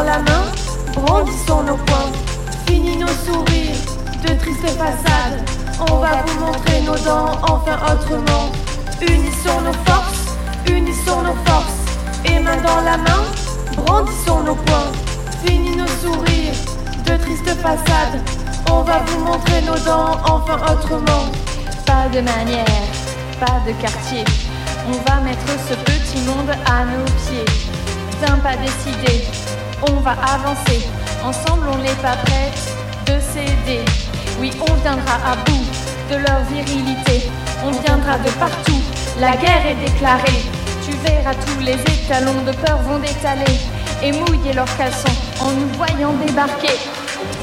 La main, brandissons nos poings. Fini nos sourires de tristes façades, on va vous montrer nos dents enfin autrement. Unissons nos forces, unissons nos forces, et main dans la main, brandissons nos poings. Fini nos sourires de tristes façades, on va vous montrer nos dents enfin autrement. Pas de manière, pas de quartier. On va mettre ce petit monde à nos pieds. D'un pas décidé, on va avancer. Ensemble, on n'est pas prête de céder. Oui, on viendra à bout de leur virilité. On viendra de partout. La guerre est déclarée. Tu verras tous les étalons de peur vont détaler et mouiller leurs caleçons en nous voyant débarquer.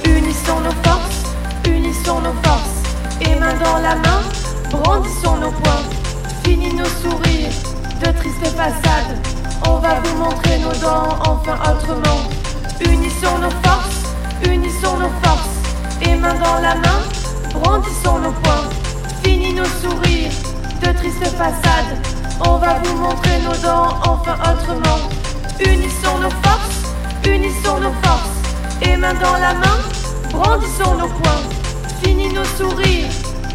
Unissons nos forces, unissons nos forces, et main dans la main, brandissons nos poings. Fini nos sourires de tristes façades, on va vous montrer nos dents enfin autrement. Unissons nos forces, unissons nos forces, et main dans la main, brandissons nos poings. Fini nos sourires de tristes façades, on va vous montrer nos dents enfin autrement. Unissons nos forces, unissons nos forces, et main dans la main, brandissons nos poings. Fini nos sourires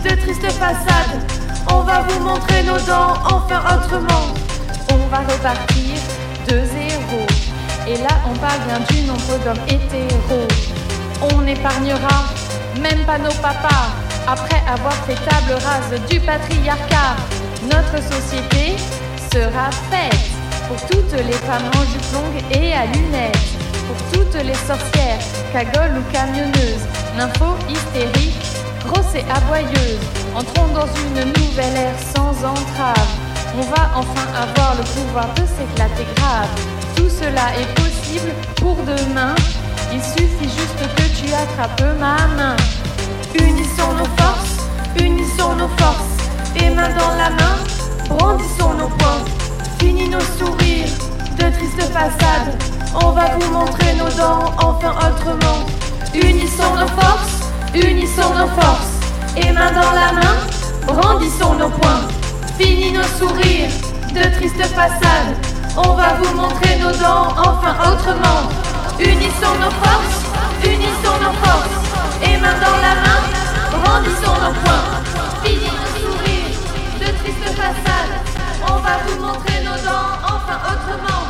de tristes façades, on va vous montrer nos dents enfin autrement. On va repartir de zéro. Et là, on parle bien du nombre d'hommes hétéros. On épargnera même pas nos papas après avoir fait table rase du patriarcat. Notre société sera faite pour toutes les femmes en jupe longue et à lunettes, pour toutes les sorcières, cagoles ou camionneuses, nympho hystériques, grosses et aboyeuses. Entrons dans une nouvelle ère sans entrave. On va enfin avoir le pouvoir de s'éclater grave. Tout cela est possible pour demain. Il suffit juste que tu attrapes ma main. Unissons nos forces, unissons nos forces, et main dans la main, brandissons nos poings. Fini nos sourires de tristes façades, on va vous montrer nos dents enfin autrement. Unissons nos forces, unissons nos forces, et main dans la main, brandissons nos poings. Fini nos sourires de tristes façades, on va vous montrer nos dents enfin autrement. Unissons nos forces, unissons nos forces, et main dans la main, brandissons nos poings. Fini nos sourires de tristes façades, on va vous montrer nos dents enfin autrement.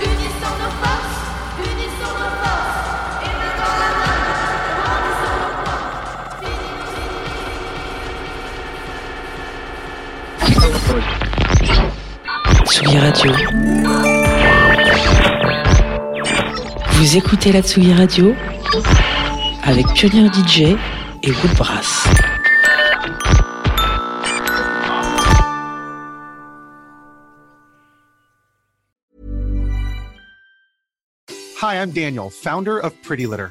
Unissons nos forces, Vous écoutez la Tsugi Radio avec Pionnier DJ et Woodbrass. Hi, I'm Daniel, founder of Pretty Litter.